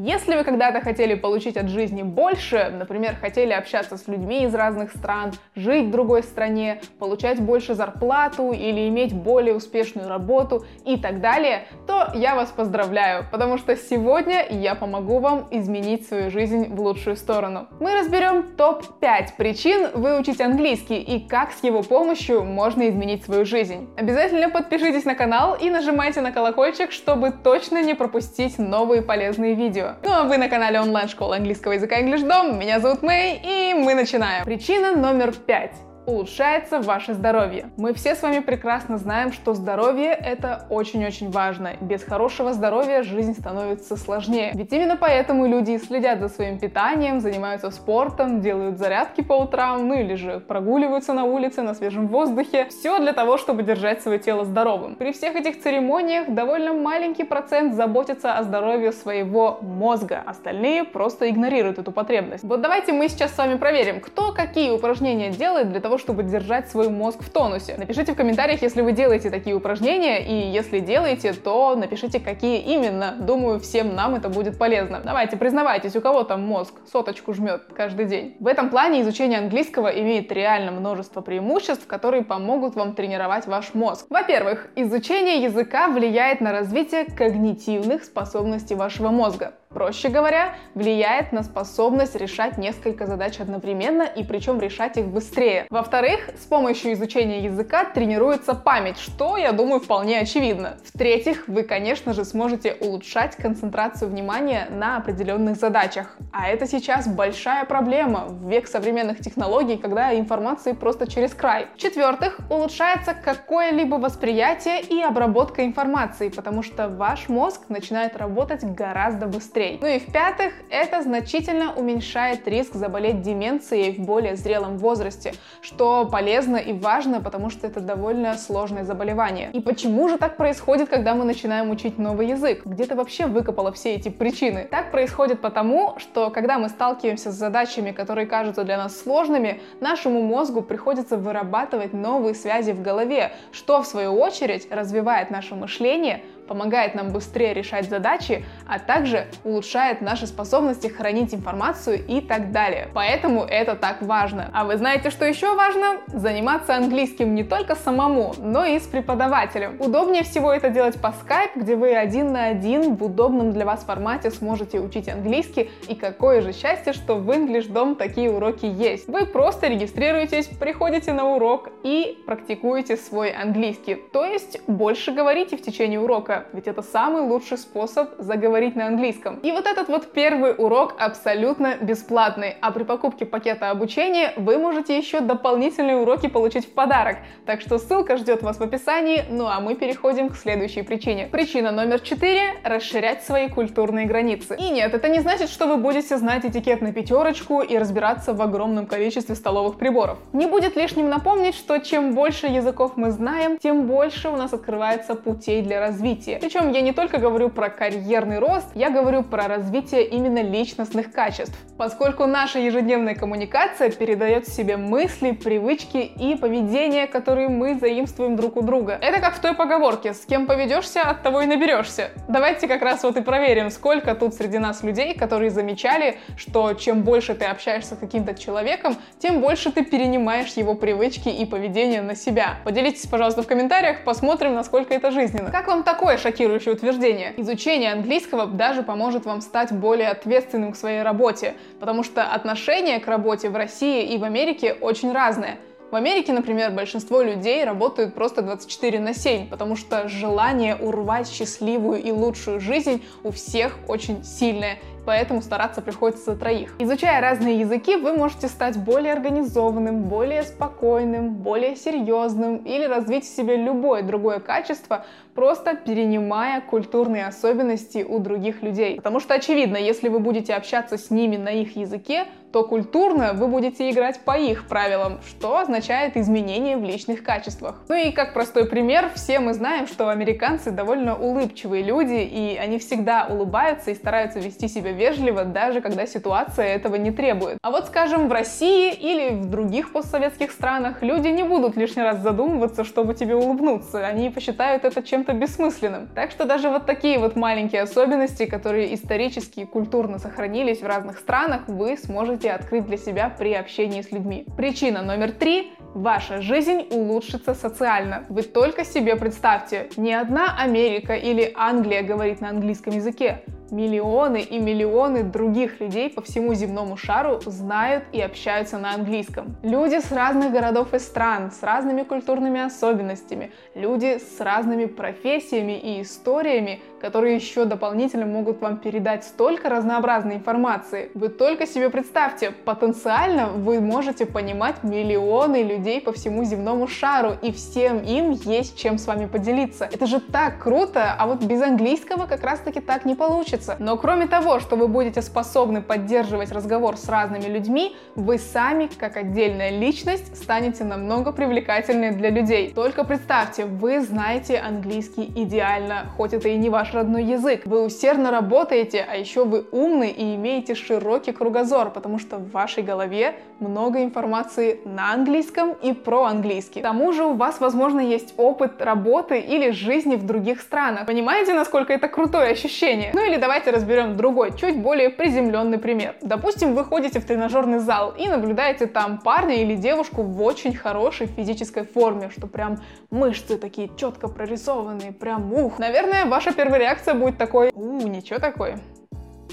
Если вы когда-то хотели получить от жизни больше, например, хотели общаться с людьми из разных стран, жить в другой стране, получать больше зарплату или иметь более успешную работу и так далее, то я вас поздравляю, потому что сегодня я помогу вам изменить свою жизнь в лучшую сторону. Мы разберем топ-5 причин выучить английский и как с его помощью можно изменить свою жизнь. Обязательно подпишитесь на канал и нажимайте на колокольчик, чтобы точно не пропустить новые полезные видео. Ну а вы на канале онлайн-школы английского языка English Dom. Меня зовут Мэй, и мы начинаем. Причина номер пять улучшается ваше здоровье. Мы все с вами прекрасно знаем, что здоровье это очень-очень важно. Без хорошего здоровья жизнь становится сложнее. Ведь именно поэтому люди следят за своим питанием, занимаются спортом, делают зарядки по утрам, ну или же прогуливаются на улице, на свежем воздухе. Все для того, чтобы держать свое тело здоровым. При всех этих церемониях довольно маленький процент заботится о здоровье своего мозга. Остальные просто игнорируют эту потребность. Вот давайте мы сейчас с вами проверим, кто какие упражнения делает для того, чтобы держать свой мозг в тонусе. Напишите в комментариях, если вы делаете такие упражнения, и если делаете, то напишите, какие именно. Думаю, всем нам это будет полезно. Давайте, признавайтесь, у кого там мозг соточку жмет каждый день. В этом плане изучение английского имеет реально множество преимуществ, которые помогут вам тренировать ваш мозг. Во-первых, изучение языка влияет на развитие когнитивных способностей вашего мозга. Проще говоря, влияет на способность решать несколько задач одновременно и причем решать их быстрее. Во-вторых, с помощью изучения языка тренируется память, что, я думаю, вполне очевидно. В-третьих, вы, конечно же, сможете улучшать концентрацию внимания на определенных задачах. А это сейчас большая проблема в век современных технологий, когда информации просто через край. В-четвертых, улучшается какое-либо восприятие и обработка информации, потому что ваш мозг начинает работать гораздо быстрее быстрее. Ну и в-пятых, это значительно уменьшает риск заболеть деменцией в более зрелом возрасте, что полезно и важно, потому что это довольно сложное заболевание. И почему же так происходит, когда мы начинаем учить новый язык? Где ты вообще выкопала все эти причины? Так происходит потому, что когда мы сталкиваемся с задачами, которые кажутся для нас сложными, нашему мозгу приходится вырабатывать новые связи в голове, что в свою очередь развивает наше мышление, помогает нам быстрее решать задачи, а также улучшает наши способности хранить информацию и так далее. Поэтому это так важно. А вы знаете, что еще важно? Заниматься английским не только самому, но и с преподавателем. Удобнее всего это делать по Skype, где вы один на один в удобном для вас формате сможете учить английский. И какое же счастье, что в English Dom такие уроки есть. Вы просто регистрируетесь, приходите на урок и практикуете свой английский. То есть больше говорите в течение урока, ведь это самый лучший способ заговорить на английском. И вот этот вот первый урок абсолютно бесплатный, а при покупке пакета обучения вы можете еще дополнительные уроки получить в подарок. Так что ссылка ждет вас в описании, ну а мы переходим к следующей причине. Причина номер четыре – расширять свои культурные границы. И нет, это не значит, что вы будете знать этикет на пятерочку и разбираться в огромном количестве столовых приборов. Не будет лишним напомнить, что чем больше языков мы знаем, тем больше у нас открывается путей для развития развитие. Причем я не только говорю про карьерный рост, я говорю про развитие именно личностных качеств. Поскольку наша ежедневная коммуникация передает в себе мысли, привычки и поведение, которые мы заимствуем друг у друга. Это как в той поговорке «с кем поведешься, от того и наберешься». Давайте как раз вот и проверим, сколько тут среди нас людей, которые замечали, что чем больше ты общаешься с каким-то человеком, тем больше ты перенимаешь его привычки и поведение на себя. Поделитесь, пожалуйста, в комментариях, посмотрим, насколько это жизненно. Как вам такое шокирующее утверждение. Изучение английского даже поможет вам стать более ответственным к своей работе, потому что отношение к работе в России и в Америке очень разное. В Америке, например, большинство людей работают просто 24 на 7, потому что желание урвать счастливую и лучшую жизнь у всех очень сильное поэтому стараться приходится троих. Изучая разные языки, вы можете стать более организованным, более спокойным, более серьезным или развить в себе любое другое качество, просто перенимая культурные особенности у других людей. Потому что очевидно, если вы будете общаться с ними на их языке, то культурно вы будете играть по их правилам, что означает изменение в личных качествах. Ну и как простой пример, все мы знаем, что американцы довольно улыбчивые люди, и они всегда улыбаются и стараются вести себя вежливо, даже когда ситуация этого не требует. А вот, скажем, в России или в других постсоветских странах люди не будут лишний раз задумываться, чтобы тебе улыбнуться. Они посчитают это чем-то бессмысленным. Так что даже вот такие вот маленькие особенности, которые исторически и культурно сохранились в разных странах, вы сможете открыть для себя при общении с людьми. Причина номер три Ваша жизнь улучшится социально. Вы только себе представьте, не одна Америка или Англия говорит на английском языке миллионы и миллионы других людей по всему земному шару знают и общаются на английском. Люди с разных городов и стран, с разными культурными особенностями, люди с разными профессиями и историями, которые еще дополнительно могут вам передать столько разнообразной информации. Вы только себе представьте, потенциально вы можете понимать миллионы людей по всему земному шару, и всем им есть чем с вами поделиться. Это же так круто, а вот без английского как раз таки так не получится получится. Но кроме того, что вы будете способны поддерживать разговор с разными людьми, вы сами, как отдельная личность, станете намного привлекательнее для людей. Только представьте, вы знаете английский идеально, хоть это и не ваш родной язык. Вы усердно работаете, а еще вы умны и имеете широкий кругозор, потому что в вашей голове много информации на английском и про английский. К тому же у вас, возможно, есть опыт работы или жизни в других странах. Понимаете, насколько это крутое ощущение? Ну или давайте разберем другой, чуть более приземленный пример. Допустим, вы ходите в тренажерный зал и наблюдаете там парня или девушку в очень хорошей физической форме, что прям мышцы такие четко прорисованные, прям ух. Наверное, ваша первая реакция будет такой, у, ничего такое.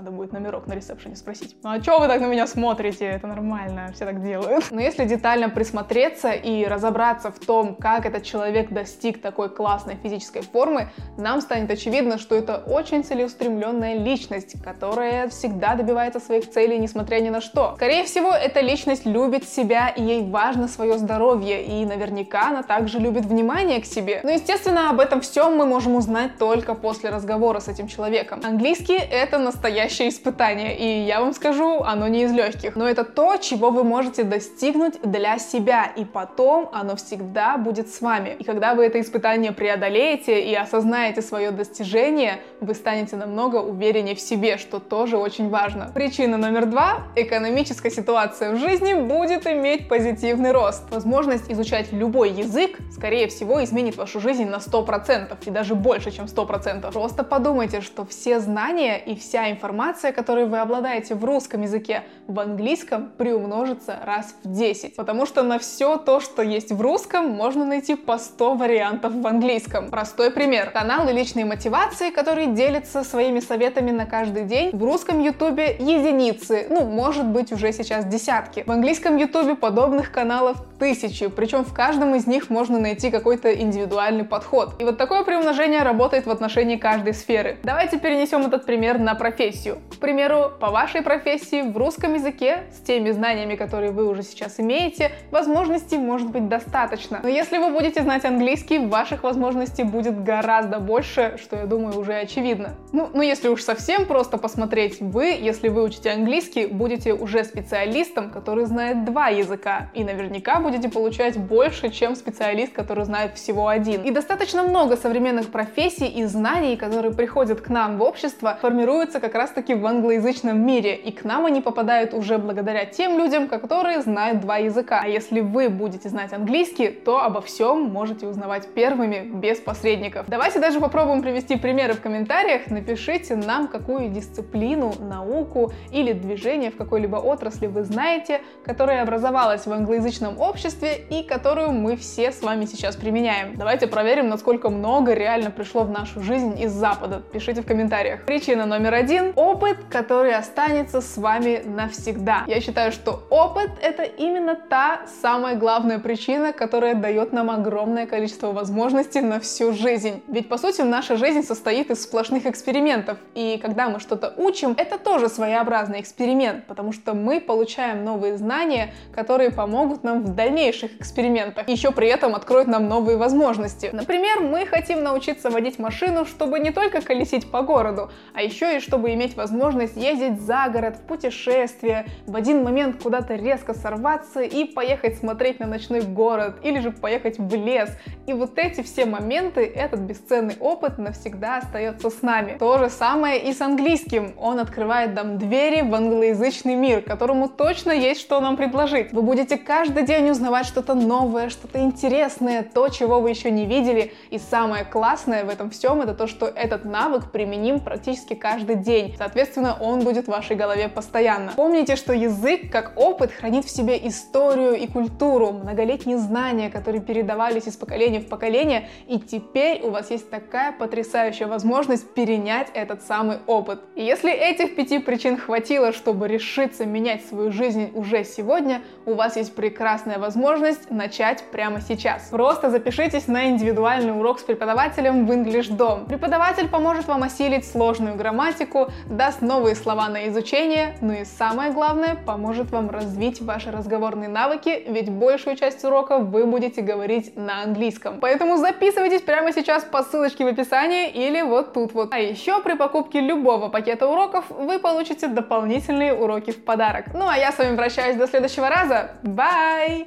Надо будет номерок на ресепшене спросить. Ну а что вы так на меня смотрите? Это нормально, все так делают. Но если детально присмотреться и разобраться в том, как этот человек достиг такой классной физической формы, нам станет очевидно, что это очень целеустремленная личность, которая всегда добивается своих целей, несмотря ни на что. Скорее всего, эта личность любит себя, и ей важно свое здоровье, и наверняка она также любит внимание к себе. Но, естественно, об этом всем мы можем узнать только после разговора с этим человеком. Английский — это настоящий настоящее испытание, и я вам скажу, оно не из легких. Но это то, чего вы можете достигнуть для себя, и потом оно всегда будет с вами. И когда вы это испытание преодолеете и осознаете свое достижение, вы станете намного увереннее в себе, что тоже очень важно. Причина номер два. Экономическая ситуация в жизни будет иметь позитивный рост. Возможность изучать любой язык, скорее всего, изменит вашу жизнь на 100% и даже больше, чем 100%. Просто подумайте, что все знания и вся информация информация, которой вы обладаете в русском языке, в английском приумножится раз в 10. Потому что на все то, что есть в русском, можно найти по 100 вариантов в английском. Простой пример. Каналы личной мотивации, которые делятся своими советами на каждый день. В русском ютубе единицы, ну, может быть, уже сейчас десятки. В английском ютубе подобных каналов тысячи, причем в каждом из них можно найти какой-то индивидуальный подход. И вот такое приумножение работает в отношении каждой сферы. Давайте перенесем этот пример на профессию профессию. К примеру, по вашей профессии в русском языке с теми знаниями, которые вы уже сейчас имеете, возможностей может быть достаточно. Но если вы будете знать английский, ваших возможностей будет гораздо больше, что я думаю уже очевидно. Ну, ну если уж совсем просто посмотреть, вы, если вы учите английский, будете уже специалистом, который знает два языка, и наверняка будете получать больше, чем специалист, который знает всего один. И достаточно много современных профессий и знаний, которые приходят к нам в общество, формируются как раз раз-таки в англоязычном мире, и к нам они попадают уже благодаря тем людям, которые знают два языка. А если вы будете знать английский, то обо всем можете узнавать первыми, без посредников. Давайте даже попробуем привести примеры в комментариях. Напишите нам, какую дисциплину, науку или движение в какой-либо отрасли вы знаете, которая образовалась в англоязычном обществе и которую мы все с вами сейчас применяем. Давайте проверим, насколько много реально пришло в нашу жизнь из Запада. Пишите в комментариях. Причина номер один опыт, который останется с вами навсегда. Я считаю, что опыт — это именно та самая главная причина, которая дает нам огромное количество возможностей на всю жизнь. Ведь, по сути, наша жизнь состоит из сплошных экспериментов, и когда мы что-то учим, это тоже своеобразный эксперимент, потому что мы получаем новые знания, которые помогут нам в дальнейших экспериментах, еще при этом откроют нам новые возможности. Например, мы хотим научиться водить машину, чтобы не только колесить по городу, а еще и чтобы иметь возможность ездить за город, в путешествие, в один момент куда-то резко сорваться и поехать смотреть на ночной город, или же поехать в лес. И вот эти все моменты, этот бесценный опыт навсегда остается с нами. То же самое и с английским. Он открывает нам двери в англоязычный мир, которому точно есть что нам предложить. Вы будете каждый день узнавать что-то новое, что-то интересное, то, чего вы еще не видели. И самое классное в этом всем это то, что этот навык применим практически каждый день. Соответственно, он будет в вашей голове постоянно. Помните, что язык, как опыт, хранит в себе историю и культуру, многолетние знания, которые передавались из поколения в поколение, и теперь у вас есть такая потрясающая возможность перенять этот самый опыт. И если этих пяти причин хватило, чтобы решиться менять свою жизнь уже сегодня, у вас есть прекрасная возможность начать прямо сейчас. Просто запишитесь на индивидуальный урок с преподавателем в English Dom. Преподаватель поможет вам осилить сложную грамматику, даст новые слова на изучение, ну и самое главное, поможет вам развить ваши разговорные навыки, ведь большую часть урока вы будете говорить на английском. Поэтому записывайтесь прямо сейчас по ссылочке в описании или вот тут вот. А еще при покупке любого пакета уроков вы получите дополнительные уроки в подарок. Ну а я с вами прощаюсь до следующего раза. Bye!